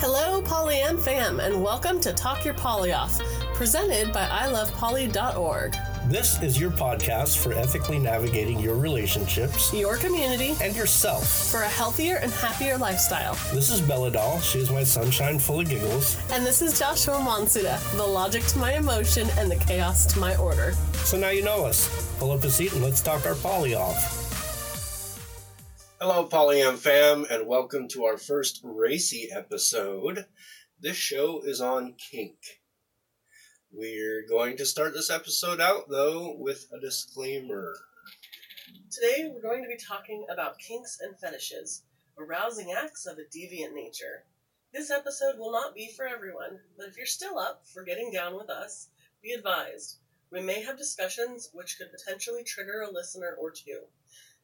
Hello, Polyam fam, and welcome to Talk Your Poly Off, presented by ilovepoly.org, This is your podcast for ethically navigating your relationships your community and yourself. for a healthier and happier lifestyle. This is Bella Doll. She is my sunshine full of giggles. And this is Joshua Monsuda, the logic to my emotion and the chaos to my order. So now you know us. Pull up a seat and let's talk our poly off. Hello, Polyam fam, and welcome to our first racy episode. This show is on kink. We're going to start this episode out, though, with a disclaimer. Today, we're going to be talking about kinks and fetishes, arousing acts of a deviant nature. This episode will not be for everyone, but if you're still up for getting down with us, be advised. We may have discussions which could potentially trigger a listener or two.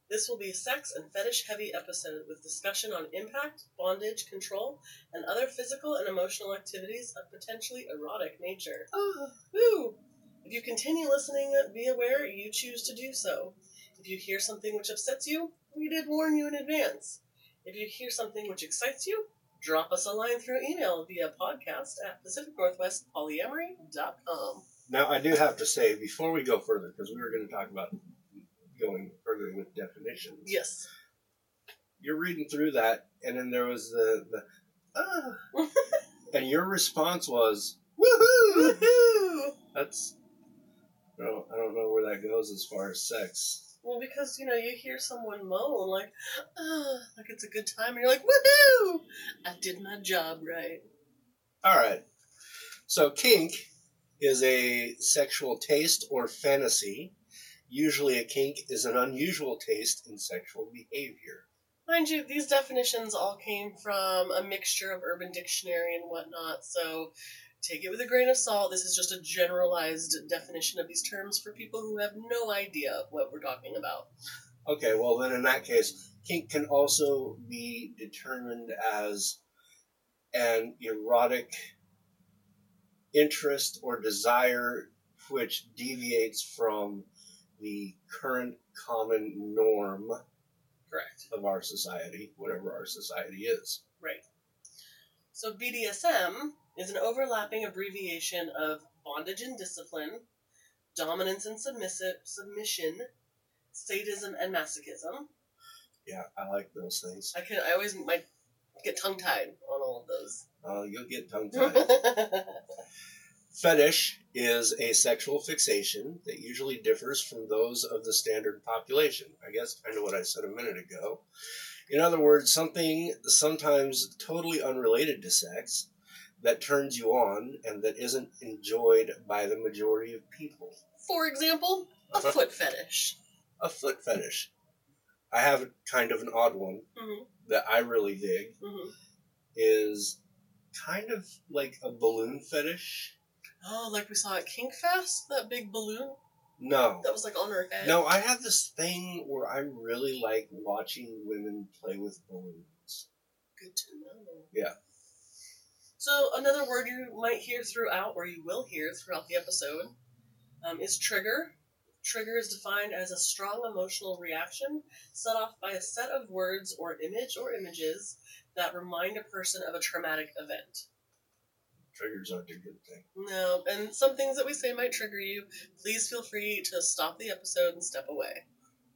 This will be a sex and fetish heavy episode with discussion on impact, bondage, control, and other physical and emotional activities of potentially erotic nature. Oh, woo! If you continue listening, be aware you choose to do so. If you hear something which upsets you, we did warn you in advance. If you hear something which excites you, drop us a line through email via podcast at pacificnorthwestpolyamory.com. Now, I do have to say, before we go further, because we were going to talk about going further with definitions. Yes. You're reading through that, and then there was the, the ah, and your response was, woohoo! Woohoo! That's, I don't, I don't know where that goes as far as sex. Well, because you know, you hear someone moan like, ah, like it's a good time, and you're like, woohoo! I did my job right. All right. So, kink is a sexual taste or fantasy. Usually, a kink is an unusual taste in sexual behavior. Mind you, these definitions all came from a mixture of Urban Dictionary and whatnot, so take it with a grain of salt. This is just a generalized definition of these terms for people who have no idea what we're talking about. Okay, well, then in that case, kink can also be determined as an erotic interest or desire which deviates from the current common norm Correct. of our society, whatever our society is. Right. So BDSM is an overlapping abbreviation of bondage and discipline, dominance and submissive submission, sadism and masochism. Yeah, I like those things. I can I always might get tongue tied on all of those. Uh, you'll get tongue tied. Fetish is a sexual fixation that usually differs from those of the standard population. I guess kind of what I said a minute ago. In other words, something sometimes totally unrelated to sex that turns you on and that isn't enjoyed by the majority of people. For example, a Uh-huh. foot fetish. A foot fetish. I have kind of an odd one hmm that I really dig hmm is kind of like a balloon fetish. Oh, like we saw at Kink Fest, that big balloon No. that was like on her head. No, I have this thing where I really like watching women play with balloons. Good to know. Yeah. So another word you might hear throughout, or you will hear throughout the episode, um, is trigger. Trigger is defined as a strong emotional reaction set off by a set of words or image or images that remind a person of a traumatic event. Triggers aren't a good thing. No, and some things that we say might trigger you. Please feel free to stop the episode and step away.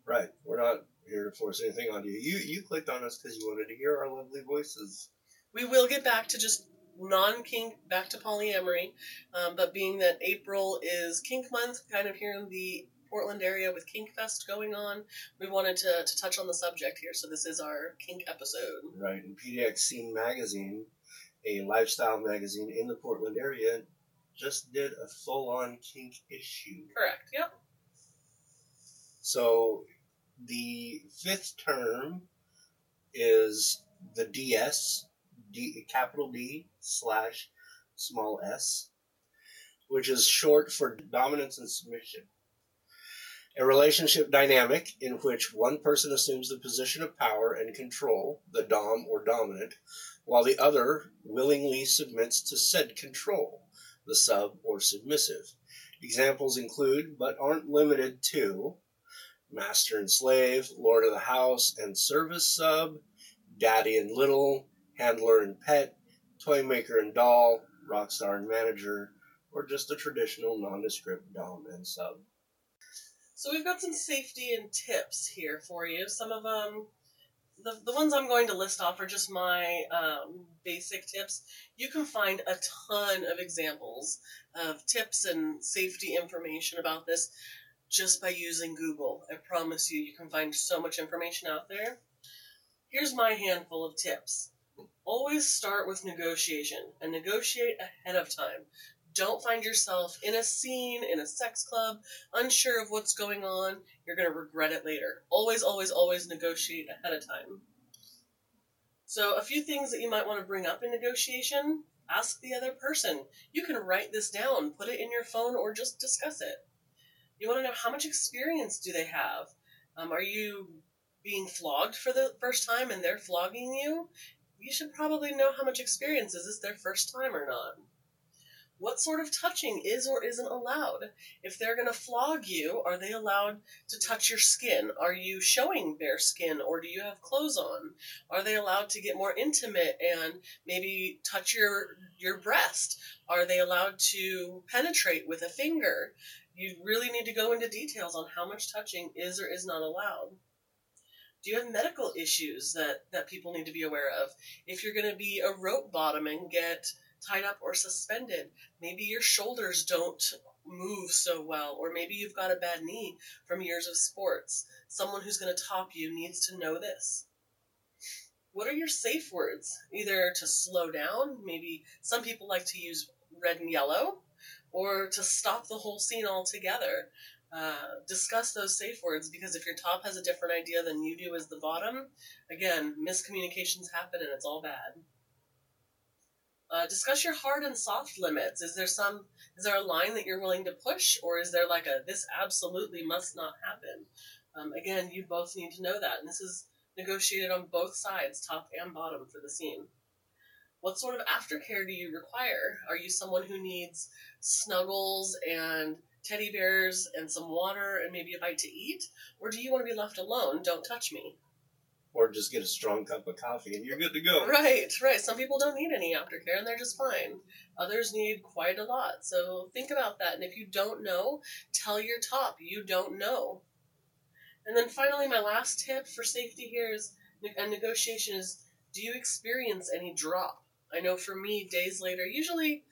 Right. We're not here to force anything on you. You you clicked on us because you wanted to hear our lovely voices. We will get back to just non kink, back to polyamory. Um, but being that April is kink month, kind of here in the Portland area with Kink Fest going on, we wanted to, to touch on the subject here. So this is our kink episode. Right. And PDX Scene Magazine, a lifestyle magazine in the Portland area, just did a full on kink issue. Correct. Yep. So the fifth term is the DS, D, capital D slash small s, which is short for dominance and submission. A relationship dynamic in which one person assumes the position of power and control, the dom or dominant, while the other willingly submits to said control, the sub or submissive. Examples include, but aren't limited to, master and slave, lord of the house and service sub, daddy and little, handler and pet, toy maker and doll, rock star and manager, or just a traditional nondescript dom and sub. So we've got some safety and tips here for you. Some of them, the, the ones I'm going to list off are just my um, basic tips. You can find a ton of examples of tips and safety information about this just by using Google. I promise you, you can find so much information out there. Here's my handful of tips. Always start with negotiation and negotiate ahead of time. Don't find yourself in a scene, in a sex club, unsure of what's going on. You're going to regret it later. Always, always, always negotiate ahead of time. So, a few things that you might want to bring up in negotiation ask the other person. You can write this down, put it in your phone, or just discuss it. You want to know how much experience do they have? Um, are you being flogged for the first time and they're flogging you? You should probably know how much experience is this their first time or not. What sort of touching is or isn't allowed? If they're going to flog you, are they allowed to touch your skin? Are you showing bare skin or do you have clothes on? Are they allowed to get more intimate and maybe touch your your breast? Are they allowed to penetrate with a finger? You really need to go into details on how much touching is or is not allowed. Do you have medical issues that, that people need to be aware of? If you're going to be a rope bottom and get tied up or suspended. Maybe your shoulders don't move so well, or maybe you've got a bad knee from years of sports. Someone who's going to top you needs to know this. What are your safe words? Either to slow down, maybe some people like to use red and yellow, or to stop the whole scene altogether. Uh, discuss those safe words because if your top has a different idea than you do as the bottom, again, miscommunications happen and it's all bad. Uh, discuss your hard and soft limits. Is there some? Is there a line that you're willing to push, or is there like a this absolutely must not happen? Um, again, you both need to know that, and this is negotiated on both sides, top and bottom, for the scene. What sort of aftercare do you require? Are you someone who needs snuggles and teddy bears and some water and maybe a bite to eat? Or do you want to be left alone? Don't touch me. Or just get a strong cup of coffee and you're good to go. Right, right. Some people don't need any aftercare and they're just fine. Others need quite a lot. So think about that. And if you don't know, tell your top you don't know. And then finally, my last tip for safety here is and negotiation is do you experience any drop? I know for me, days later, usually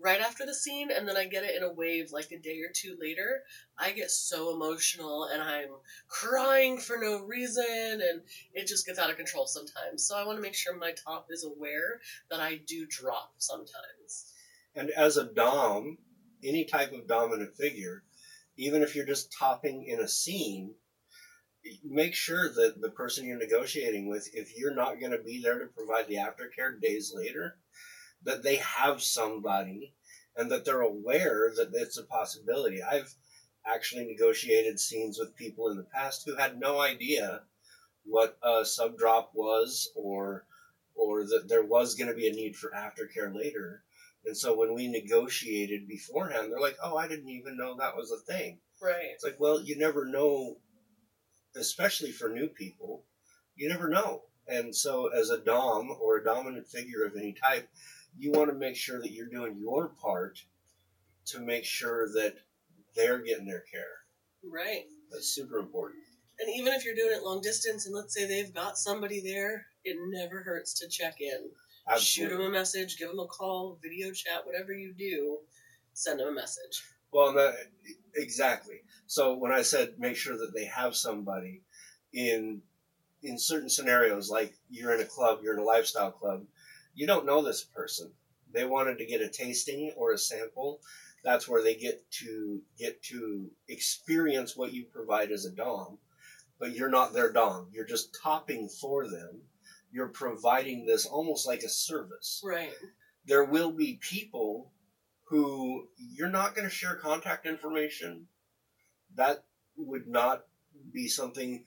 right after the scene, and then I get it in a wave like a day or two later, I get so emotional and I'm crying for no reason, and it just gets out of control sometimes. So I want to make sure my top is aware that I do drop sometimes. And as a Dom, any type of dominant figure, even if you're just topping in a scene, make sure that the person you're negotiating with, if you're not going to be there to provide the aftercare days later, that they have somebody and that they're aware that it's a possibility. I've actually negotiated scenes with people in the past who had no idea what a sub drop was or or that there was going to be a need for aftercare later. And so when we negotiated beforehand, they're like, "Oh, I didn't even know that was a thing." Right. It's like, well, you never know especially for new people, you never know. And so, as a Dom or a dominant figure of any type, you want to make sure that you're doing your part to make sure that they're getting their care. Right. That's super important. And even if you're doing it long distance and let's say they've got somebody there, it never hurts to check in. Absolutely. Shoot them a message, give them a call, video chat, whatever you do, send them a message. Well, that, exactly. So when I said make sure that they have somebody in in certain scenarios, like you're in a club, you're in a lifestyle club, you don't know this person. They wanted to get a tasting or a sample. That's where they get to get to experience what you provide as a dom, but you're not their dom. You're just topping for them. You're providing this almost like a service. Right. There will be people who you're not going to share contact information. That would not be something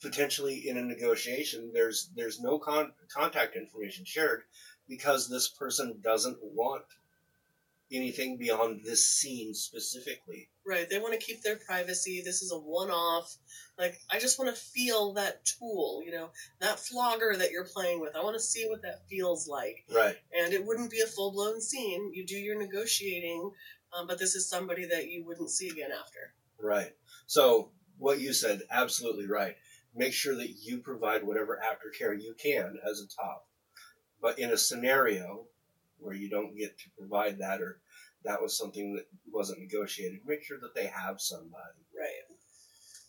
potentially in a negotiation. There's there's no con- contact information shared because this person doesn't want anything beyond this scene specifically. Right. They want to keep their privacy. This is a one off. Like, I just want to feel that tool, you know, that flogger that you're playing with. I want to see what that feels like. Right. And it wouldn't be a full blown scene. You do your negotiating, um, but this is somebody that you wouldn't see again after. Right. So, what you said, absolutely right. Make sure that you provide whatever aftercare you can as a top. But in a scenario where you don't get to provide that or that was something that wasn't negotiated, make sure that they have somebody. Right.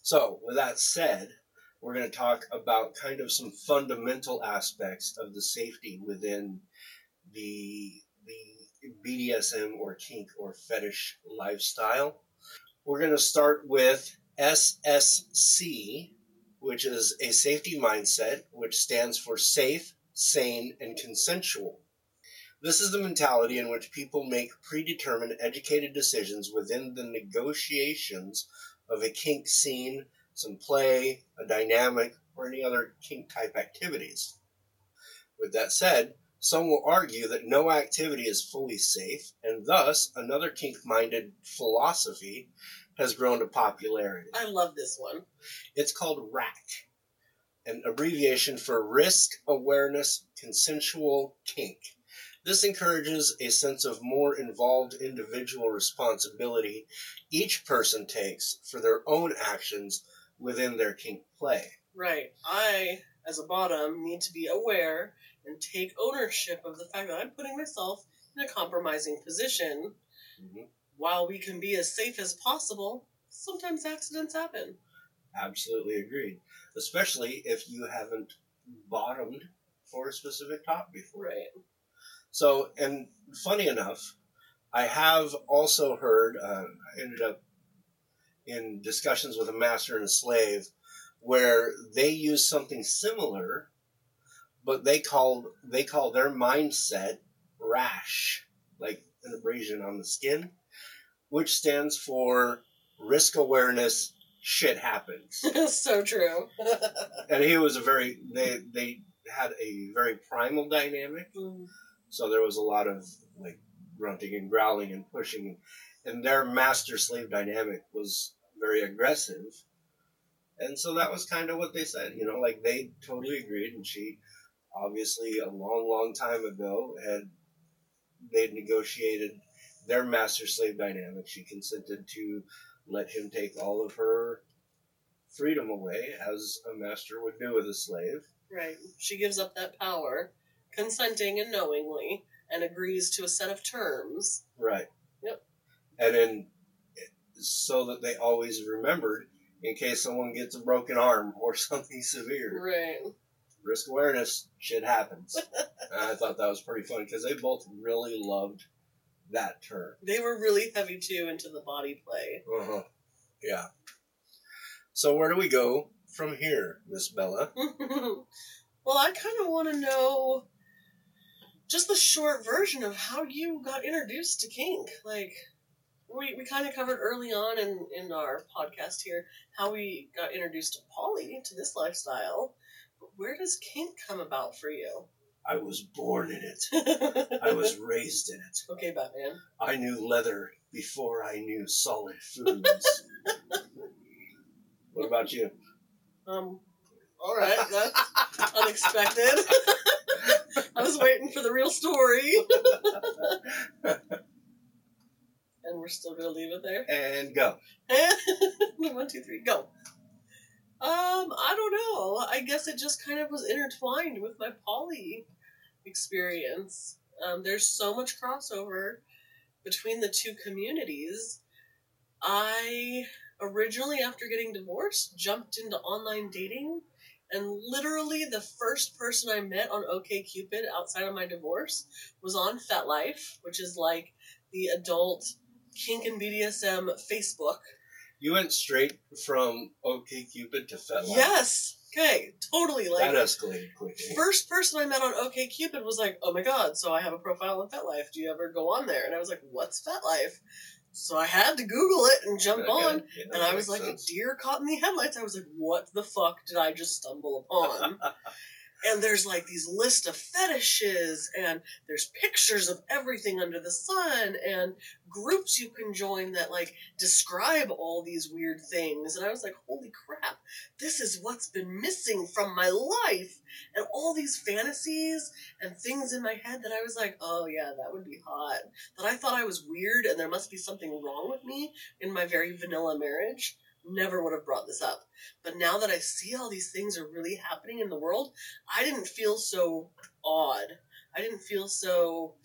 So, with that said, we're going to talk about kind of some fundamental aspects of the safety within the the BDSM or kink or fetish lifestyle. We're going to start with SSC, which is a safety mindset, which stands for safe, sane, and consensual. This is the mentality in which people make predetermined, educated decisions within the negotiations of a kink scene, some play, a dynamic, or any other kink type activities. With that said, some will argue that no activity is fully safe, and thus another kink minded philosophy has grown to popularity. I love this one. It's called RACK, an abbreviation for Risk Awareness Consensual Kink. This encourages a sense of more involved individual responsibility each person takes for their own actions within their kink play. Right. I, as a bottom, need to be aware and take ownership of the fact that I'm putting myself in a compromising position. Mhm. While we can be as safe as possible, sometimes accidents happen. Absolutely agreed. Especially if you haven't bottomed for a specific top before. Right. So, and funny enough, I have also heard, uh, I ended up in discussions with a master and a slave where they use something similar, but they called, they call their mindset rash, like an abrasion on the skin, which stands for risk awareness, shit happens. so true. and he was a very, they, they had a very primal dynamic. Mm, So there was a lot of like grunting and growling and pushing, and their master slave dynamic was very aggressive. And so that was kind of what they said, you know, like they totally agreed. And she, obviously, a long, long time ago, had they'd negotiated their master slave dynamic. She consented to let him take all of her freedom away, as a master would do with a slave. right. She gives up that power, consenting and knowingly, and agrees to a set of terms. Right. Yep. And then, so that they always remembered in case someone gets a broken arm or something severe. Right. Risk awareness, shit happens. I thought that was pretty fun because they both really loved that term. They were really heavy too into the body play. Uh-huh. Yeah. So where do we go from here, Miss Bella? well, I kind of want to know just the short version of how you got introduced to kink. Like, we, we kind of covered early on in, in our podcast here how we got introduced to poly, to this lifestyle. But where does kink come about for you? I was born in it. I was raised in it. okay, Batman. I knew leather before I knew solid foods. what about you? Um, all right, that's unexpected. I was waiting for the real story. and we're still gonna leave it there. And go. One, two, three, go. Um, I don't know. I guess it just kind of was intertwined with my poly experience. Um, there's so much crossover between the two communities. I originally, after getting divorced, jumped into online dating, and literally the first person I met on OKCupid outside of my divorce was on FetLife, which is like the adult kink and BDSM Facebook. You went straight from OKCupid to FetLife. Yes. Okay. Totally. Like that escalated quickly. first person I met on OKCupid was like, "Oh my god!" So I have a profile on FetLife. Do you ever go on there? And I was like, "What's FetLife?" So I had to Google it and jump Okay, on. yeah, And I was like makes a deer caught in the headlights. I was like, "What the fuck did I just stumble upon?" and there's like these list of fetishes and there's pictures of everything under the sun and groups you can join that like describe all these weird things. And i was like holy crap this is what's been missing from my life. And all these fantasies and things in my head that i was like oh yeah that would be hot. That i thought i was weird and there must be something wrong with me in my very vanilla marriage never would have brought this up. But now that I see all these things are really happening in the world, I didn't feel so odd. I didn't feel so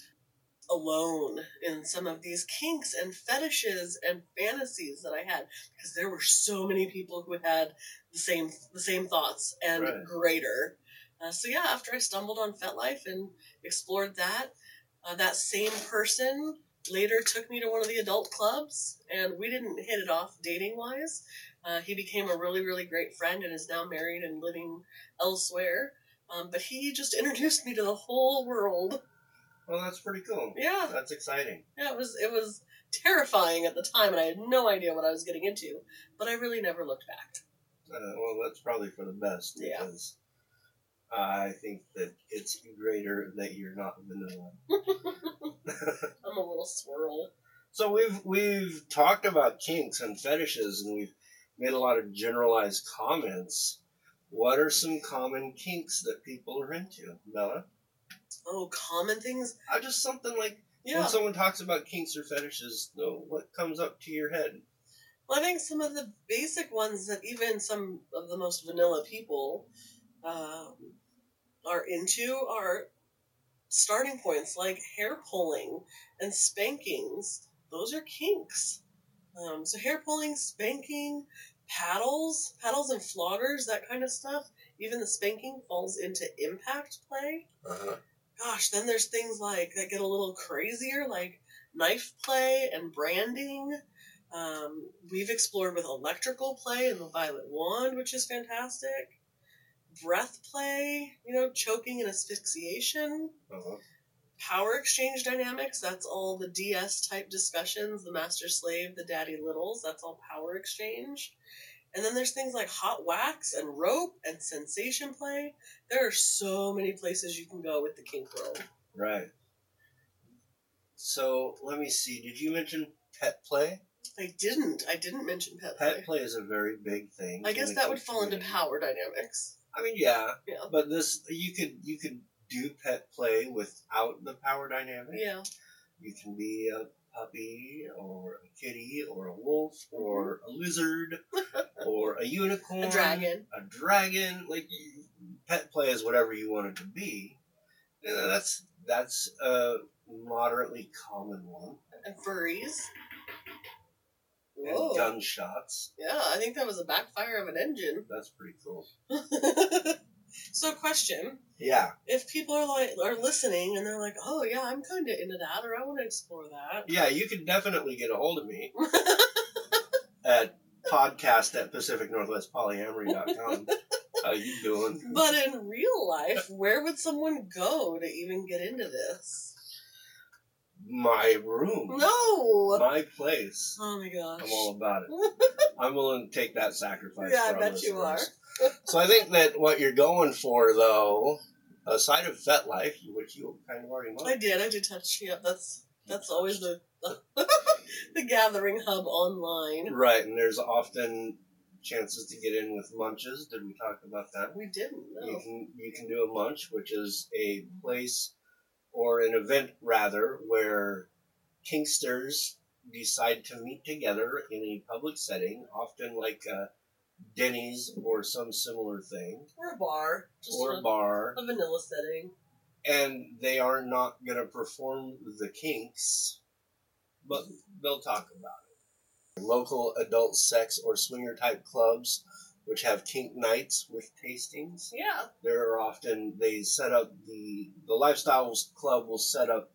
alone in some of these kinks and fetishes and fantasies that I had because there were so many people who had the same the same thoughts and Right. greater. Uh, so yeah, after I stumbled on FetLife and explored that, uh, that same person later took me to one of the adult clubs, and we didn't hit it off dating wise. Uh, he became a really, really great friend and is now married and living elsewhere. Um, but he just introduced me to the whole world. Well, that's pretty cool. Yeah, That's exciting. yeah, it was it was terrifying at the time, and I had no idea what I was getting into. But I really never looked back. Uh, well, that's probably for the best Yeah. because I think that it's greater that you're not vanilla. I'm a little swirl. So we've we've talked about kinks and fetishes, and we've made a lot of generalized comments. What are some common kinks that people are into, Bella? Oh, common things. I just something like Yeah. when someone talks about kinks or fetishes, though, what comes up to your head? Well, I think some of the basic ones that even some of the most vanilla people um, are into are starting points like hair pulling and spankings. Those are kinks. Um, so hair pulling, spanking, paddles, paddles and floggers, that kind of stuff. Even the spanking falls into impact play. Uh-huh. Gosh, then there's things like that get a little crazier, like knife play and branding. Um, we've explored with electrical play and the violet wand, which is fantastic. Breath play, you know, choking and asphyxiation. Uh-huh. Power exchange dynamics, that's all the DS type discussions, the master slave, the daddy littles, that's all power exchange. And then there's things like hot wax and rope and sensation play. There are so many places you can go with the kink world. Right. So let me see. Did you mention pet play? I didn't. I didn't mention pet play. Pet play is a very big thing. I guess that would fall into power dynamics. I mean, yeah, Yeah. but this you could you could do pet play without the power dynamic. Yeah. You can be a puppy or a kitty or a wolf or mm-hmm. a lizard or a unicorn, A dragon. a dragon. Like pet play is whatever you want it to be. And that's that's a moderately common one. And furries. And Whoa. gunshots. Yeah, I think that was a backfire of an engine. That's pretty cool. so, question: Yeah, If people are like are listening and they're like, "Oh yeah, I'm kind of into that," or "I want to explore that," yeah. You can definitely get a hold of me at podcast at pacificnorthwestpolyamory.com. How you doing? but in real life, where would someone go to even get into this? My room. No. My place. Oh my gosh. I'm all about it. I'm willing to take that sacrifice. Yeah, I bet you listeners. so I think that what you're going for, though, aside of FetLife, which you kind of already know, I did. I did touch. Yep, that's that's always the the gathering hub online. right, and there's often chances to get in with munches. Did we talk about that? We didn't You can you can do a munch, which is a place or an event rather where kinksters decide to meet together in a public setting, often like uh, Denny's or some similar thing, Or a bar, or a, a bar, a vanilla setting. and they are not going to perform the kinks, but they'll talk about it. Local adult sex or swinger type clubs, which have kink nights with tastings. Yeah, there are often they set up the the lifestyles club will set up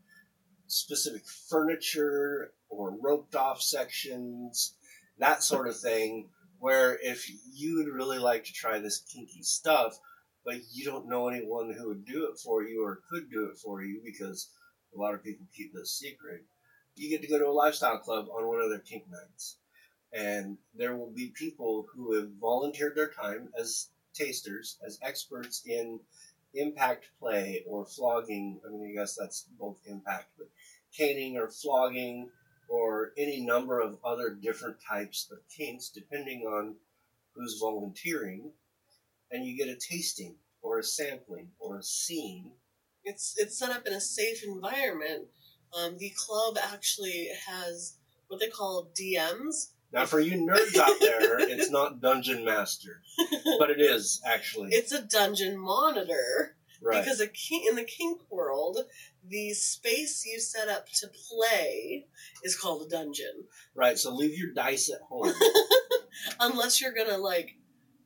specific furniture or roped off sections that sort of thing where if you would really like to try this kinky stuff but you don't know anyone who would do it for you or could do it for you because a lot of people keep this secret you get to go to a lifestyle club on one of their kink nights and there will be people who have volunteered their time as tasters, as experts in impact play or flogging, I mean, I guess that's both impact, but caning or flogging or any number of other different types of kinks, depending on who's volunteering, and you get a tasting or a sampling or a scene. It's it's set up in a safe environment. Um, the club actually has what they call DMs. Now, for you nerds out there, it's not Dungeon Master, but it is actually. It's a dungeon monitor right. because king, in the kink world, the space you set up to play is called a dungeon. Right, so leave your dice at home. Unless you're gonna like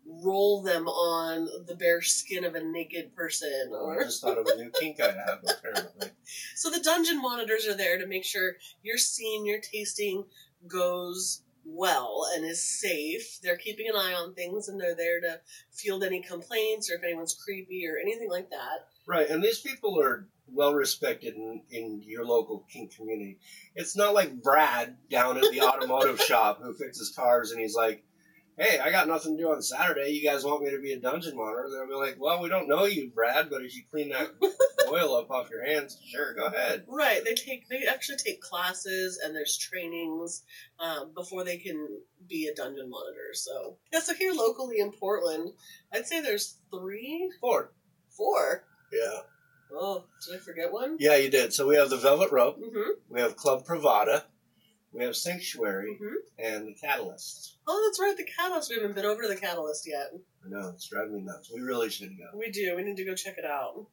roll them on the bare skin of a naked person oh, I just thought of a new kink I have, apparently. So the dungeon monitors are there to make sure your scene, your tasting goes well and is safe. They're keeping an eye on things and they're there to field any complaints or if anyone's creepy or anything like that. Right, and these people are well respected in, in your local kink community. It's not like Brad down at the automotive shop who fixes cars and he's like, Hey, I got nothing to do on Saturday. You guys want me to be a dungeon monitor? They'll be like, Well, we don't know you, Brad, but if you clean that oil up off your hands, sure, go ahead. Right. They take they actually take classes and there's trainings um, before they can be a dungeon monitor. So yeah. So here locally in Portland, I'd say there's three, Four. four. Yeah. Oh, did I forget one? Yeah, you did. So we have the Velvet Rope, Mm-hmm. we have Club Pravada, we have Sanctuary, Mm-hmm. and the Catalyst. Oh, that's right. The catalyst. We haven't been over to the catalyst yet. I know, it's driving me nuts. We really should go. We do. We need to go check it out.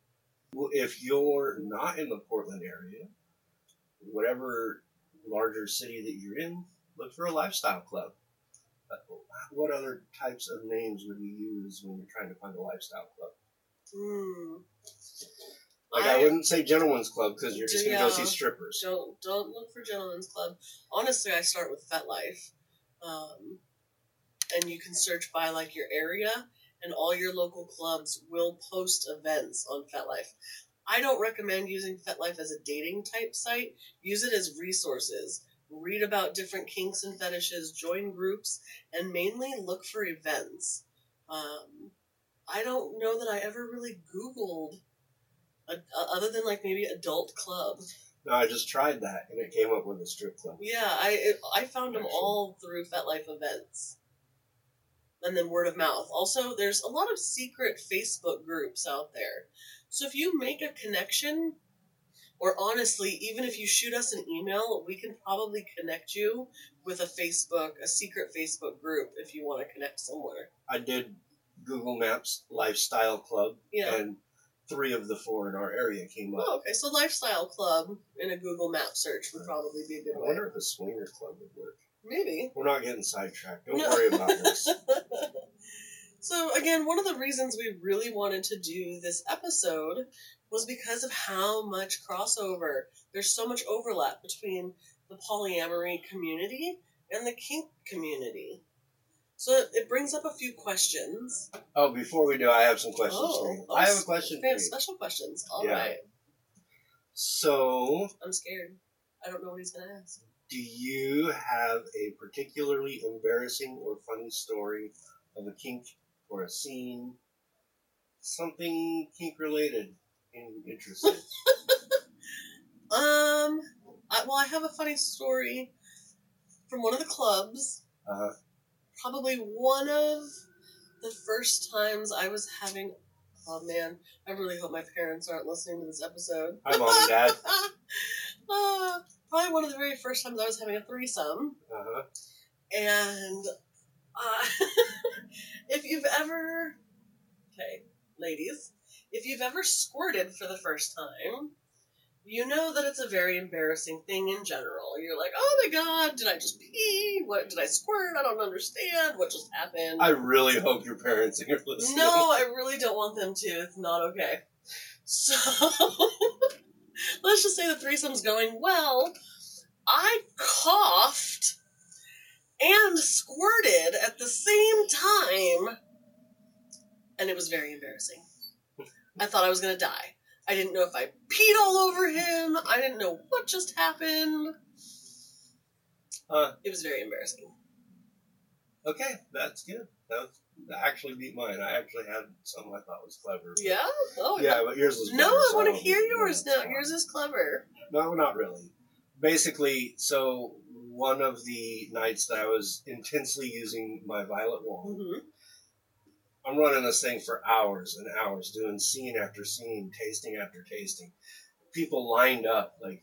Well, if you're not in the Portland area, whatever larger city that you're in, look for a lifestyle club. Uh, What other types of names would we use when you're trying to find a lifestyle club? Hmm. Like I, wouldn't say gentleman's club because you're just gonna go see strippers. don't don't look for gentlemen's club. Honestly, I start with FetLife, um, and you can search by like your area, and all your local clubs will post events on FetLife. I don't recommend using FetLife as a dating type site. Use it as resources. Read about different kinks and fetishes, join groups, and mainly look for events. Um, I don't know that I ever really Googled, a, other than like maybe adult club. No, I just tried that and it came up with a strip club. Yeah, I it, I found them all through FetLife events, and then word of mouth. Also, there's a lot of secret Facebook groups out there. So if you make a connection, or honestly, even if you shoot us an email, we can probably connect you with a Facebook, a secret Facebook group if you want to connect somewhere. I did Google Maps lifestyle club Yeah. and three of the four in our area came up. Oh, okay. So lifestyle club in a Google map search would probably be a good I way. wonder if a swinger club would work. Maybe. We're not getting sidetracked. Don't No. worry about this. so again, one of the reasons we really wanted to do this episode was because of how much crossover. There's so much overlap between the polyamory community and the kink community. So it- brings up a few questions. Oh, before we do, I have some questions Oh, for you. I have a question We for have you. special questions. All right. Yeah. So, I'm scared. I don't know what he's gonna ask. do you have a particularly embarrassing or funny story of a kink or a scene? Something kink related and interesting. Um, I, well, I have a funny story from one of the clubs. Uh-huh. Probably one of the first times I was having. Oh man, I really hope my parents aren't listening to this episode. Hi, mom and dad. uh, probably one of the very first times I was having a threesome, Uh-huh. and uh, if you've ever, okay, ladies, if you've ever squirted for the first time, you know that it's a very embarrassing thing in general. You're like, oh my god, did I just pee? What did I squirt? I don't understand. What just happened? I really hope your parents are listening. No, I really don't want them to. It's not okay. So let's just say the threesome's going well. I coughed and squirted at the same time, and it was very embarrassing. I thought I was gonna die. I didn't know if I peed all over him. I didn't know what just happened. Huh. It was very embarrassing. Okay, that's good. That, actually beat mine. I actually had something I thought was clever. Yeah. Oh Yeah, but yours was No, better, I so want to hear yours now. Yours is clever. No, not really. Basically, so one of the nights that I was intensely using my violet wand, hmm I'm running this thing for hours and hours, doing scene after scene, tasting after tasting. People lined up, like,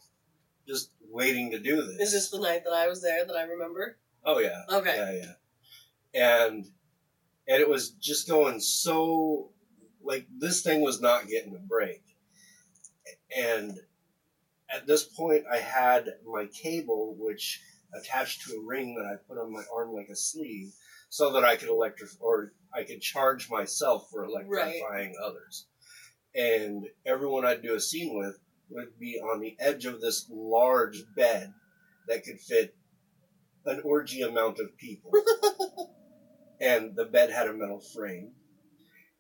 just waiting to do this. Is this the night that I was there that I remember? Oh, yeah. Okay. Yeah, yeah. And and it was just going so like this thing was not getting a break. And at this point I had my cable which attached to a ring that I put on my arm like a sleeve so that I could electrify or I could charge myself for electrifying others. And everyone I'd do a scene with would be on the edge of this large bed that could fit an orgy amount of people. and the bed had a metal frame.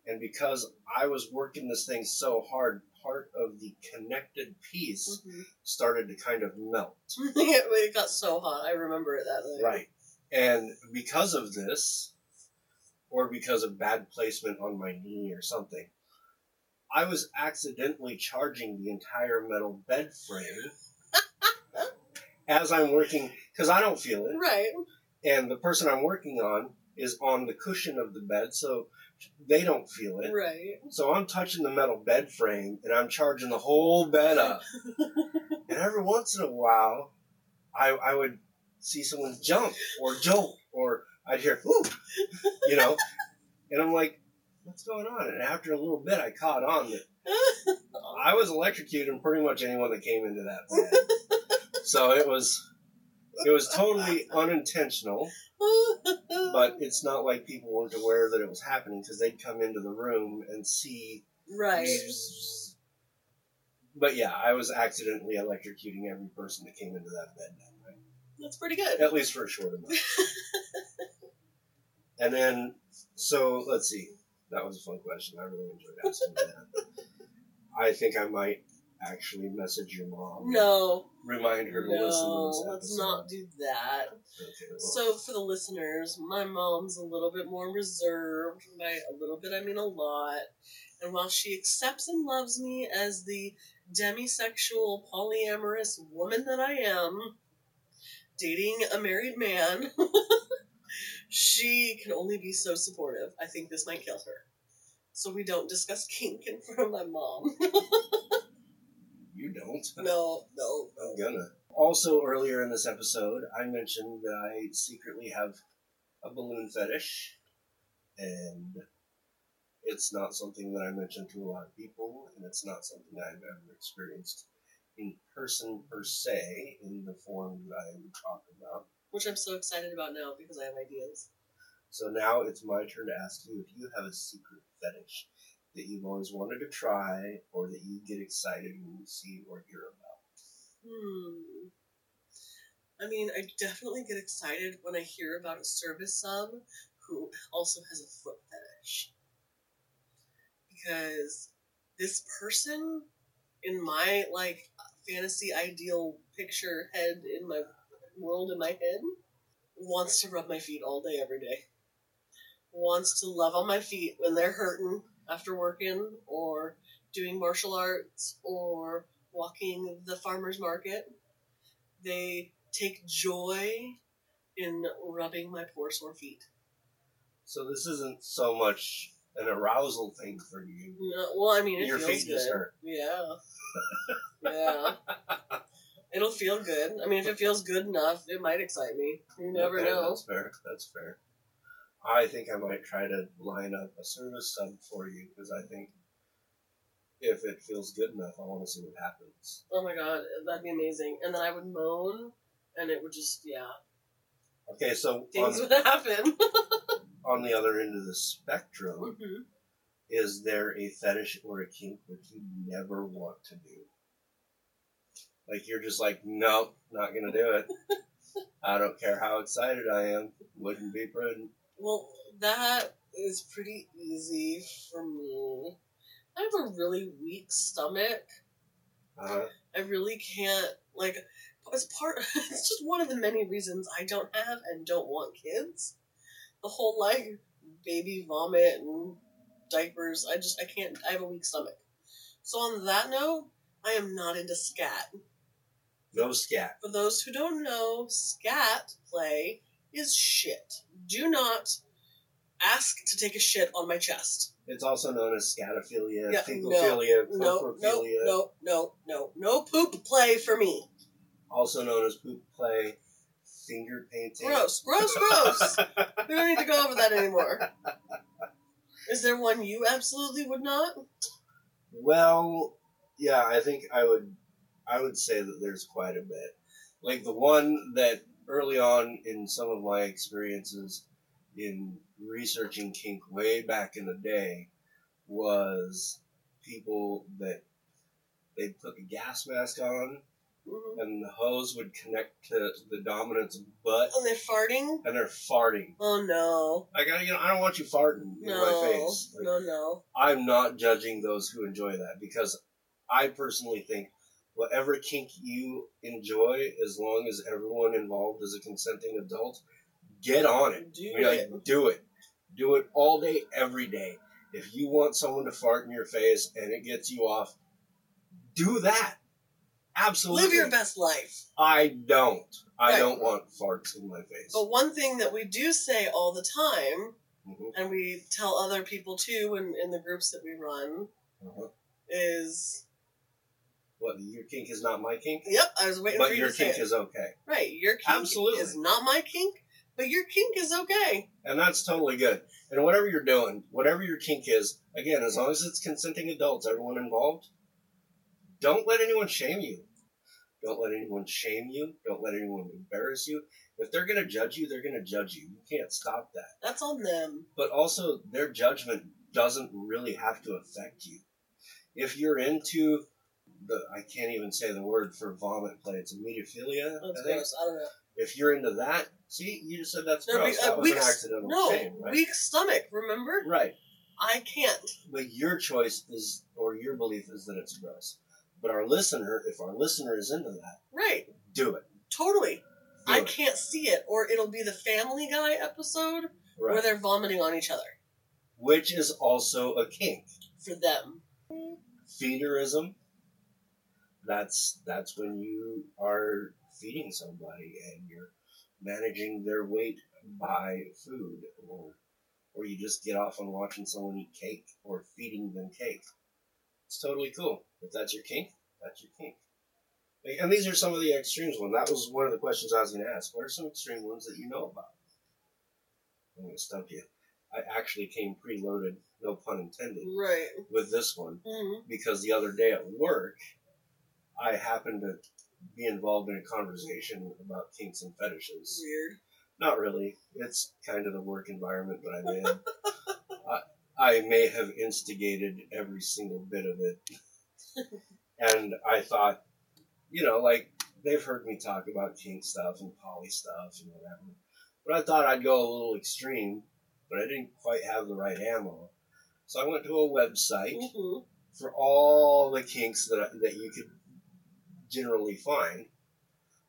And because I was working this thing so hard, part of the connected piece Mhm. started to kind of melt. it got so hot. I remember it that night. Right. And because of this, or because of bad placement on my knee or something, I was accidentally charging the entire metal bed frame as I'm working, because I don't feel it. Right. and the person I'm working on is on the cushion of the bed, so they don't feel it. Right. So I'm touching the metal bed frame and I'm charging the whole bed up. and every once in a while, I, I would see someone jump or jolt or I'd hear, whoop, you know, and I'm like, what's going on? And after a little bit, I caught on that I was electrocuting pretty much anyone that came into that bed. so it was, it was totally unintentional. but it's not like people weren't aware that it was happening because they'd come into the room and see. right. But yeah, I was accidentally electrocuting every person that came into that bed That's pretty good. at least for a short amount. and then, so let's see. That was a fun question. I really enjoyed asking that. I think I might actually message your mom. No. Remind her to listen to this episode. Let's not do that. Okay, well, So, for the listeners, my mom's a little bit more reserved. By a little bit, I mean a lot. And while she accepts and loves me as the demisexual, polyamorous woman that I am, dating a married man, she can only be so supportive. I think this might kill her. So, we don't discuss kink in front of my mom. you don't. no, no, I'm gonna. Also, earlier in this episode, I mentioned that I secretly have a balloon fetish, and it's not something that I mention to a lot of people, and it's not something that I've ever experienced in person per se, in the form that I am talking about. Which I'm so excited about now because I have ideas. So now it's my turn to ask you if you have a secret fetish that you've always wanted to try, or that you get excited when you see or hear about. Hmm. I mean, I definitely get excited when I hear about a service sub who also has a foot fetish. Because this person, in my like fantasy ideal picture head in my world in my head, wants to rub my feet all day, every day. Wants to love on my feet when they're hurting after working or doing martial arts or walking the farmer's market. They take joy in rubbing my poor sore feet. So this isn't so much an arousal thing for you. No, well, I mean, it Your feels feet just hurt. Yeah. yeah. It'll feel good. I mean, if it feels good enough, it might excite me. You never Okay, know. That's fair. That's fair. I think I might try to line up a service sub for you because I think if it feels good enough, I want to see what happens. Oh my god, that'd be amazing. And then I would moan, and it would just, yeah, Okay, so on, things would happen. on the other end of the spectrum, Mhm. is there a fetish or a kink that you never want to do? Like you're just like, nope, not gonna do it. I don't care how excited I am. Wouldn't be prudent. Well, that is pretty easy for me. I have a really weak stomach. Uh, I really can't like as part it's just one of the many reasons I don't have and don't want kids the whole like baby vomit and diapers. I just I can't. I have a weak stomach. So on that note, I am not into scat. No scat. For those who don't know, scat play is shit. Do not ask to take a shit on my chest. It's also known as scatophilia, Yeah, fecal No, no, no, no, no, no poop play for me. also known as poop play, finger painting. Gross, gross, gross. we don't need to go over that anymore. Is there one you absolutely would not? Well, yeah, I think I would I would say that there's quite a bit. Like the one that early on in some of my experiences in researching kink way back in the day was people that they'd put the gas mask on Mhm. and the hose would connect to the dominant's butt And they're farting? and they're farting. Oh no. I got you know I don't want you farting in my face. Like, No, no. I'm not judging those who enjoy that because I personally think whatever kink you enjoy, as long as everyone involved is a consenting adult, get on it. Do I mean, like, it. do it. Do it all day, every day. If you want someone to fart in your face and it gets you off, do that. Absolutely. Live your best life. I don't. I Right. don't want farts in my face. But one thing that we do say all the time, Mhm. and we tell other people too in, in the groups that we run, Uh-huh. is What your kink is not my kink, yep, I was waiting but for you your to say But your kink is okay. right, your kink Absolutely. is not my kink, but your kink is okay. And that's totally good. And whatever you're doing, whatever your kink is, again, as long as it's consenting adults, everyone involved, don't let anyone shame you. Don't let anyone shame you. Don't let anyone embarrass you. If they're going to judge you, they're going to judge you. You can't stop that. That's on them. But also, their judgment doesn't really have to affect you. If you're into the, I can't even say the word for vomit play, it's mediophilia, That's I think. gross. I don't know. If you're into that, see, you just said that's No, gross. be- uh, that was an accidental No, shame, right? weak stomach. Remember, Right. I can't. But your choice is, or your belief is that it's gross. But our listener, if our listener is into that, Right, do it. totally. Do I it. can't see it, or it'll be the Family Guy episode where they're vomiting on each other Which is also a kink. for them. Feederism. That's that's when you are feeding somebody and you're managing their weight by food, or or you just get off on watching someone eat cake or feeding them cake. It's totally cool. If that's your kink, that's your kink. And these are some of the extremes ones. That was one of the questions I was going to ask. What are some extreme ones that you know about? I'm going to stump you. I actually came preloaded, no pun intended, Right. with this one hmm because the other day at work, I happened to be involved in a conversation about kinks and fetishes. Weird. Not really. It's kind of the work environment that I'm in. I, may have instigated every single bit of it. and I thought, you know, like, they've heard me talk about kink stuff and poly stuff and whatever. But I thought I'd go a little extreme, but I didn't quite have the right ammo. So I went to a website hmm for all the kinks that that you could generally find,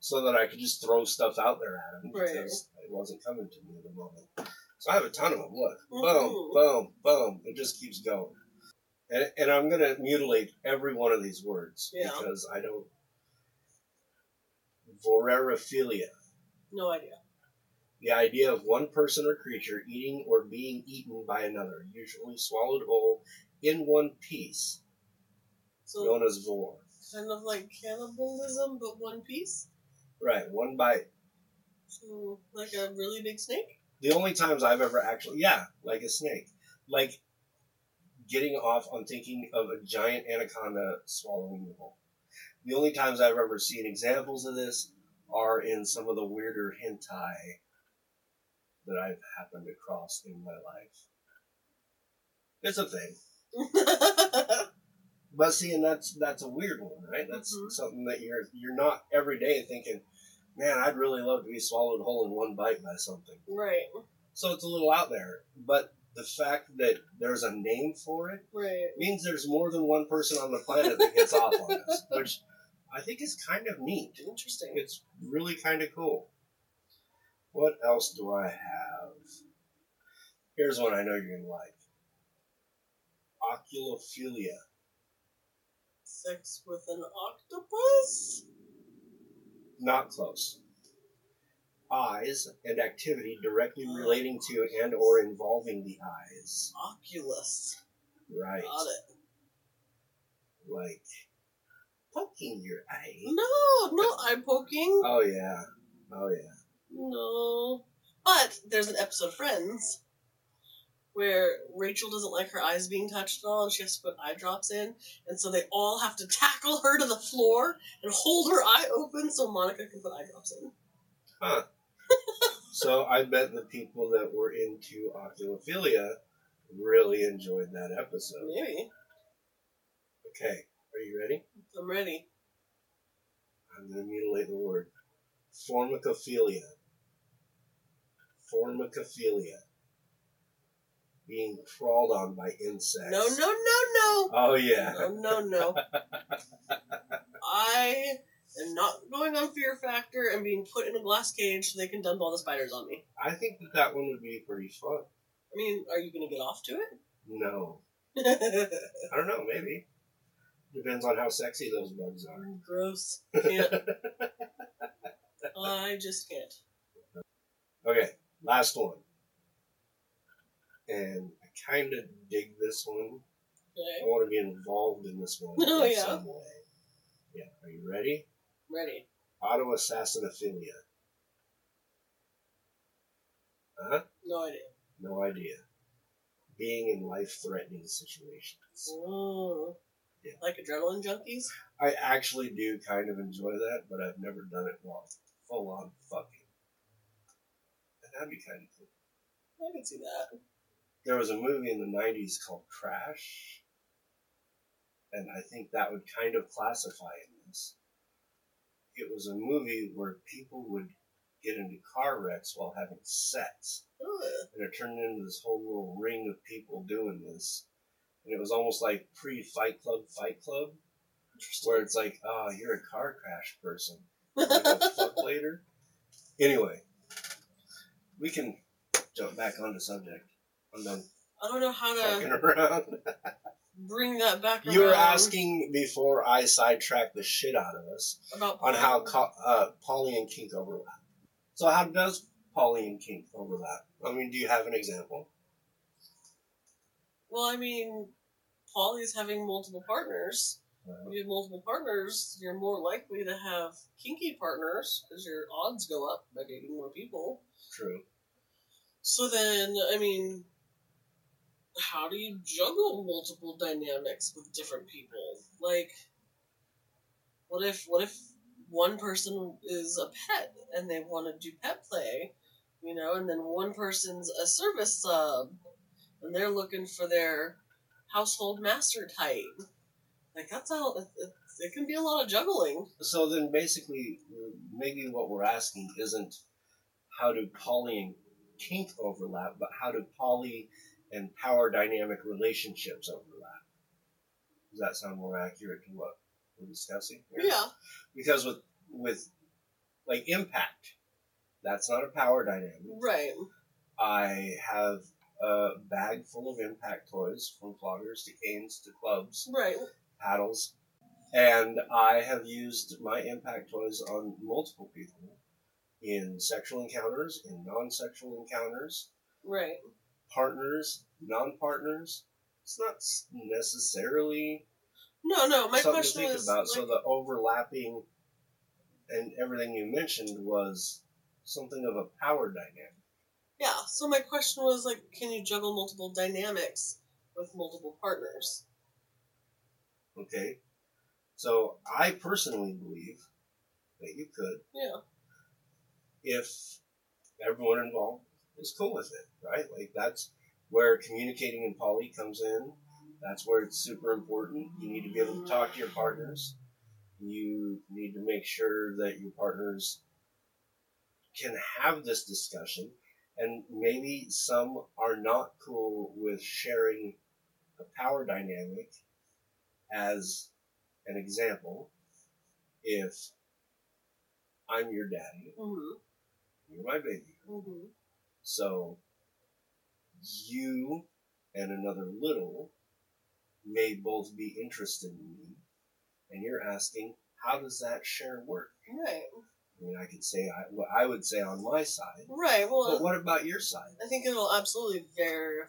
so that I could just throw stuff out there at them Right. because it wasn't coming to me at the moment. So I have a ton of them. Look, boom, Mhm. boom, boom. It just keeps going, and and I'm gonna mutilate every one of these words Yeah. because I don't. Vorarephilia. No idea. The idea of one person or creature eating or being eaten by another, usually swallowed whole in one piece, So known as vore. kind of like cannibalism, but one piece. Right, one bite. So like a really big snake. The only times I've ever actually, yeah, like a snake. Like getting off on thinking of a giant anaconda swallowing you whole. The only times I've ever seen examples of this are in some of the weirder hentai that I've happened across in my life. It's a thing. But see, and that's that's a weird one, right? That's Mhm. something that you're you're not every day thinking, man, I'd really love to be swallowed whole in one bite by something. right. So it's a little out there. But the fact that there's a name for it Right. means there's more than one person on the planet that gets off on this, which I think is kind of neat. Interesting. It's really kind of cool. What else do I have? Here's one I know you're gonna like. Oculophilia. Sex with an octopus? Not close. Eyes and activity directly relating to and or involving the eyes. Oculus. Right. Got it. Like poking your eye. No, no eye poking. Oh yeah. Oh yeah. No. But there's an episode of Friends where Rachel doesn't like her eyes being touched at all and she has to put eye drops in. And so they all have to tackle her to the floor and hold her eye open so Monica can put eye drops in. Huh. so I bet the people that were into oculophilia really enjoyed that episode. Maybe. Okay, are you ready? I'm ready. I'm going to mutilate the word. Formicophilia. Formicophilia. Being crawled on by insects. No, no, no, no. Oh, yeah. No, no, no. I am not going on Fear Factor and being put in a glass cage so they can dump all the spiders on me. I think that that one would be pretty fun. I mean, are you going to get off to it? No. I don't know, maybe. Depends on how sexy those bugs are. Mm, gross. Can't. I just can't. Okay, last one. And I kind of dig this one. I want to be involved in this one Oh, in yeah. some way. Yeah, are you ready? Ready. Autoassassinophilia. Huh? No idea. No idea. Being in life-threatening situations. Oh. Yeah. Like adrenaline junkies? I actually do kind of enjoy that, but I've never done it while full-on fucking. And that'd be kind of cool. I can see that. There was a movie in the 90s called Crash, and I think that would kind of classify in this. It was a movie where people would get into car wrecks while having sex, Ugh. and it turned into this whole little ring of people doing this. And it was almost like pre Fight Club Fight Club, where it's like, oh, you're a car crash person. Fuck later. Anyway, we can jump back onto subject. I'm done I don't know how to bring that back You were asking before I sidetracked the shit out of us about on how co- uh, poly and kink overlap. So how does poly and kink overlap? I mean, do you have an example? Well, I mean, Poly's having multiple partners. If you have multiple partners, you're more likely to have kinky partners because your odds go up by dating more people. True. So then, I mean, how do you juggle multiple dynamics with different people? Like, what if what if one person is a pet and they want to do pet play, you know, and then one person's a service sub and they're looking for their household master type. Like that's all. It, it, it can be a lot of juggling. So then, basically, maybe what we're asking isn't how do poly and kink overlap, but how do poly and power dynamic relationships overlap? Does that sound more accurate to what we're discussing? here? Yeah. Because with with like impact, that's not a power dynamic. Right. I have a bag full of impact toys from floggers to canes to clubs, Right. paddles, and I have used my impact toys on multiple people in sexual encounters, in non-sexual encounters, Right. Partners, non-partners. It's not necessarily No, no. My something to question think was about. like, so the overlapping and everything you mentioned was something of a power dynamic. yeah. So my question was like, can you juggle multiple dynamics with multiple partners? Okay, so I personally believe that you could Yeah. if everyone involved is cool with it, right? Like that's where communicating in poly comes in. That's where it's super important. You need to be able to talk to your partners. You need to make sure that your partners can have this discussion. And maybe some are not cool with sharing a power dynamic as an example. If I'm your daddy, Mm-hmm. you're my baby. Mm-hmm. So you and another little may both be interested in me, and you're asking, how does that share work? Right. I mean, I could say I, what I would say on my side, Right. Well, but what about your side? I think it'll absolutely vary,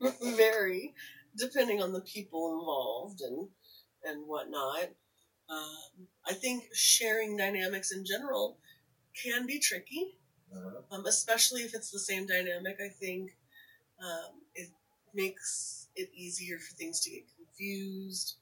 vary depending on the people involved and and whatnot. Um, I think sharing dynamics in general can be tricky, Uh, um, especially if it's the same dynamic. I think um, it makes it easier for things to get confused.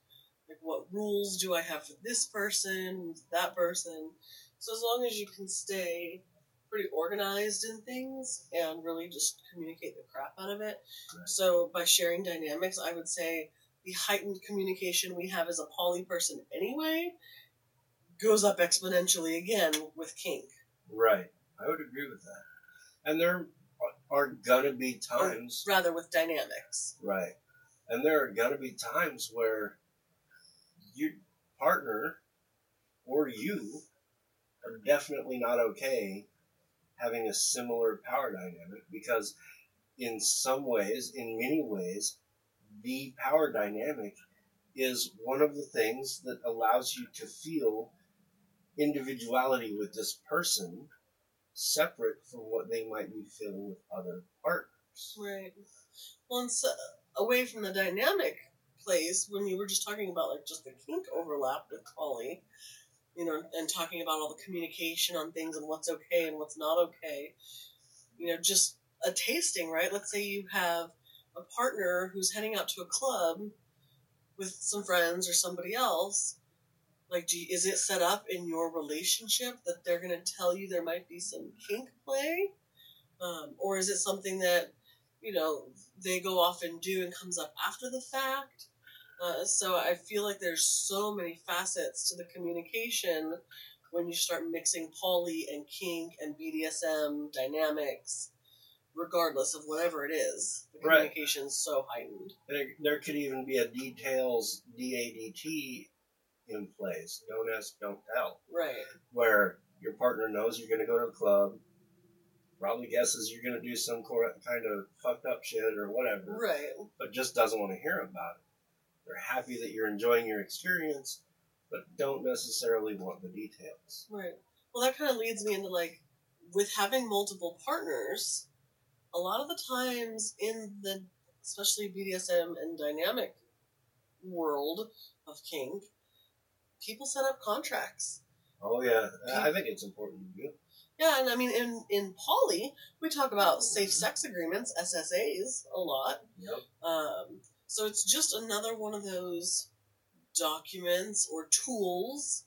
Like, what rules do I have for this person, that person? So, as long as you can stay pretty organized in things and really just communicate the crap out of it. Right. So, by sharing dynamics, I would say the heightened communication we have as a poly person anyway goes up exponentially again with kink. right. I would agree with that. And there are gonna be times, rather with dynamics. right? And there are gonna be times where your partner or you are definitely not okay having a similar power dynamic because in some ways, in many ways, the power dynamic is one of the things that allows you to feel individuality with this person separate from what they might be feeling with other partners. Right. Well, and so, away from the dynamic place, when you were just talking about like just the kink overlap with poly, you know, and talking about all the communication on things and what's okay and what's not okay, you know, just a tasting, right? Let's say you have a partner who's heading out to a club with some friends or somebody else. Like, do you, is it set up in your relationship that they're going to tell you there might be some kink play? Um, or is it something that you know they go off and do and comes up after the fact uh, so i feel like there's so many facets to the communication when you start mixing poly and kink and bdsm dynamics regardless of whatever it is the Right. communication's so heightened There, there could even be a details DADT in place. Don't ask, don't tell. right Where your partner knows you're going to go to the club, probably guesses you're going to do some kind of fucked up shit or whatever, right but just doesn't want to hear about it. They're happy that you're enjoying your experience, but don't necessarily want the details. Right. Well, that kind of leads me into like, with having multiple partners, a lot of the times in the, especially BDSM and dynamic world of kink, people set up contracts. Oh yeah, I think it's important to do. Yeah, and I mean, in in poly, we talk about safe sex agreements (SSAs) a lot. Yep. Um, so it's just another one of those documents or tools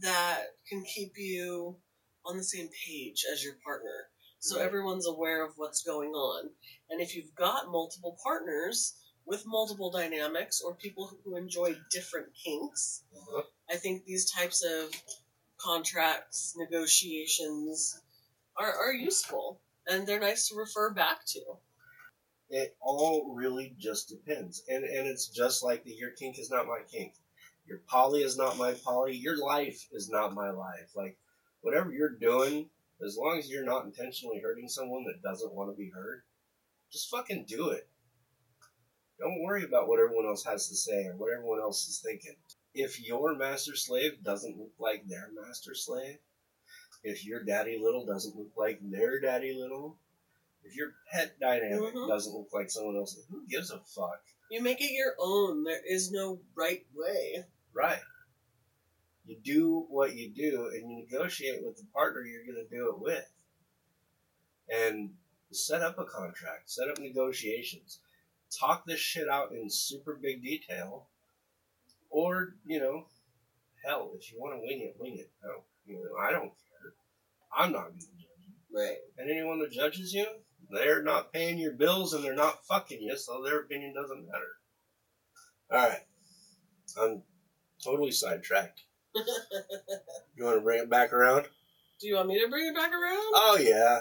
that can keep you on the same page as your partner. So Right. everyone's aware of what's going on. And if you've got multiple partners with multiple dynamics or people who enjoy different kinks, Uh-huh. I think these types of contracts, negotiations are, are useful and they're nice to refer back to. It all really just depends. And and it's just like the your kink is not my kink. Your poly is not my poly. Your life is not my life. Like whatever you're doing, as long as you're not intentionally hurting someone that doesn't want to be hurt, just fucking do it. Don't worry about what everyone else has to say or what everyone else is thinking. If your master slave doesn't look like their master slave, if your daddy little doesn't look like their daddy little, if your pet dynamic Mhm. doesn't look like someone else, who gives a fuck? You make it your own. There is no right way. Right. You do what you do and you negotiate with the partner you're going to do it with. And set up a contract, set up negotiations, talk this shit out in super big detail. Or, you know, hell, if you want to wing it, wing it. No, you know, I don't care. I'm not going to judge you. Right. And anyone that judges you, they're not paying your bills and they're not fucking you, so their opinion doesn't matter. Alright. I'm totally sidetracked. You want to bring it back around? Do you want me to bring it back around? Oh, yeah.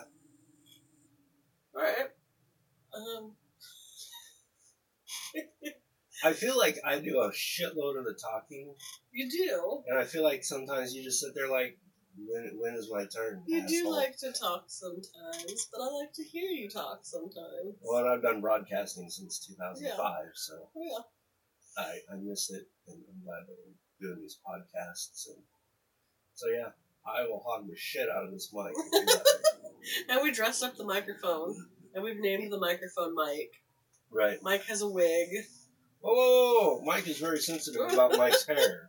All right. Um, I feel like I do a shitload of the talking, you do. and I feel like sometimes you just sit there like, When, when is my turn? You do asshole? like to talk sometimes, but I like to hear you talk sometimes. Well, I've done broadcasting since 2005, so oh, yeah. I, I miss it, and I'm glad that we're doing these podcasts. And so, yeah, I will hog the shit out of this mic. and. And we dressed up the microphone, and we've named the microphone Mike. right. Mike has a wig. Whoa, whoa, whoa, Mike is very sensitive about Mike's hair.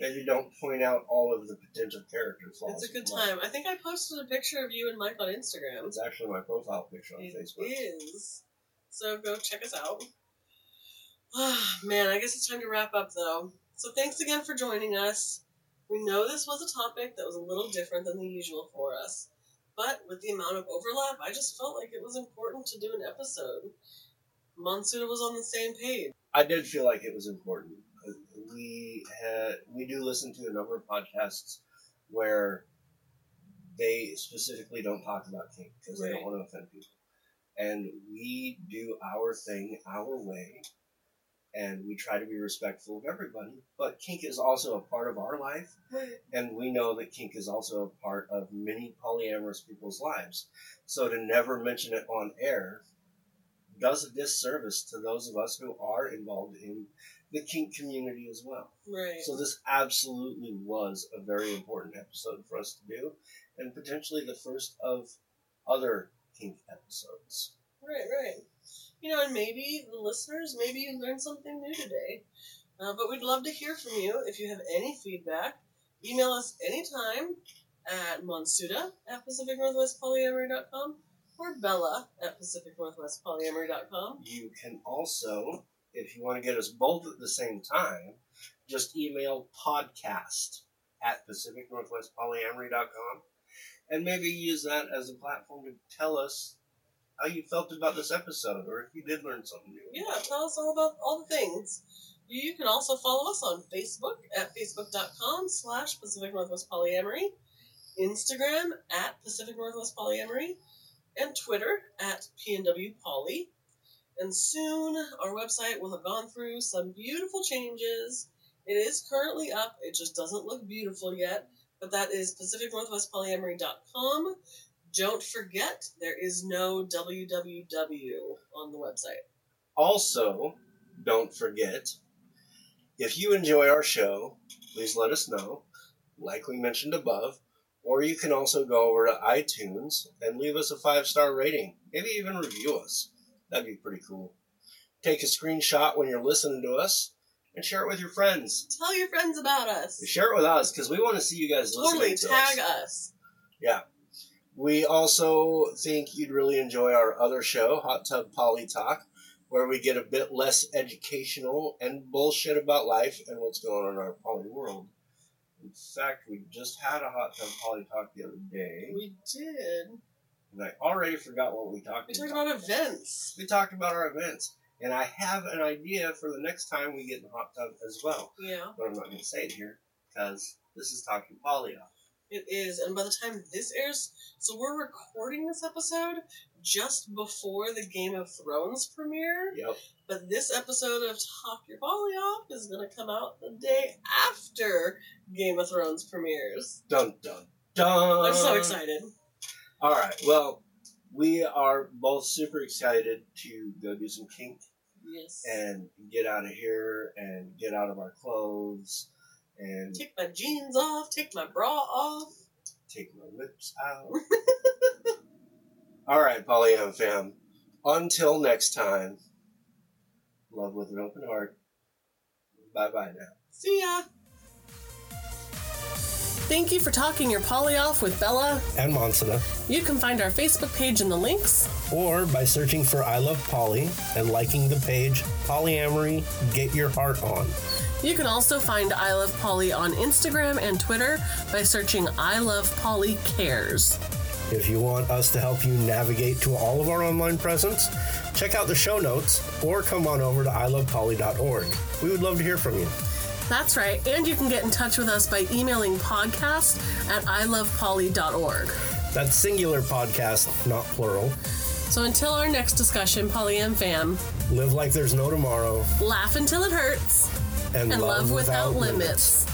Maybe don't point out all of the potential character flaws. It's a good time. I think I posted a picture of you and Mike on Instagram. It's actually my profile picture on It Facebook. It is. So go check us out. Ah, man, I guess it's time to wrap up though. So thanks again for joining us. We know this was a topic that was a little different than the usual for us, but with the amount of overlap, I just felt like it was important to do an episode. Monsuda was on the same page. I did feel like it was important. We had, we do listen to a number of podcasts where they specifically don't talk about kink because they don't want to offend people, and we do our thing our way, and we try to be respectful of everybody. But kink is also a part of our life, and we know that kink is also a part of many polyamorous people's lives. So to never mention it on air does a disservice to those of us who are involved in the kink community as well. Right. So this absolutely was a very important episode for us to do, and potentially the first of other kink episodes. Right, right. You know, and maybe the listeners, maybe you learned something new today. Uh, but we'd love to hear from you. If you have any feedback, email us anytime at Monsuda at PacificNorthwestPolyamory.com or Bella at PacificNorthwestPolyamory.com. You can also, if you want to get us both at the same time, just email podcast at pacificnorthwestpolyamory.com and maybe use that as a platform to tell us how you felt about this episode or if you did learn something new. Yeah, tell us all about all the things. You can also follow us on Facebook at facebook.com slash Pacific Northwest Polyamory, Instagram at Pacific Northwest Polyamory, and Twitter at PNW Poly. And soon our website will have gone through some beautiful changes. It is currently up, it just doesn't look beautiful yet, but that is PacificNorthwestPolyamory.com. Don't forget, there is no www on the website. Also, don't forget, if you enjoy our show, please let us know, like we mentioned above, or you can also go over to iTunes and leave us a five star rating. Maybe even review us. That'd be pretty cool. Take a screenshot when you're listening to us and share it with your friends. Tell your friends about us. Share it with us because we want to see you guys Totally listening to us. tag us. Yeah. We also think you'd really enjoy our other show, Hot Tub Poly Talk, where we get a bit less educational and bullshit about life and what's going on in our poly world. In fact, we just had a Hot Tub Poly Talk the other day, We did. and I already forgot what we talked We about. talked about events. we talked about our events, and I have an idea for the next time we get in the hot tub as well. Yeah, But I'm not going to say it here because this is talking poly. It is. And by the time this airs, so we're recording this episode just before the Game of Thrones premiere. Yep. But this episode of Talk Your Poly Off is going to come out the day after Game of Thrones premieres. Dun dun dun. I'm so excited. All right. Well, we are both super excited to go do some kink Yes. and get out of here and get out of our clothes and Take my jeans off, take my bra off. take my lips out. All right, Polyam fam. Until next time, love with an open heart. Bye bye now. See ya. Thank you for talking your poly off with Bella. and Monsina, You can find our Facebook page in the links. or by searching for I Love Polly and liking the page Polyamory Get Your Heart On. You can also find I Love Polly on Instagram and Twitter by searching I Love Polly Cares. If you want us to help you navigate to all of our online presence, check out the show notes or come on over to ilovepolly.org. We would love to hear from you. That's right, and you can get in touch with us by emailing podcast at ilovepolly.org. That's singular podcast, not plural. So until our next discussion, Polyam fam, Live like there's no tomorrow laugh until it hurts and, and love, without, limits.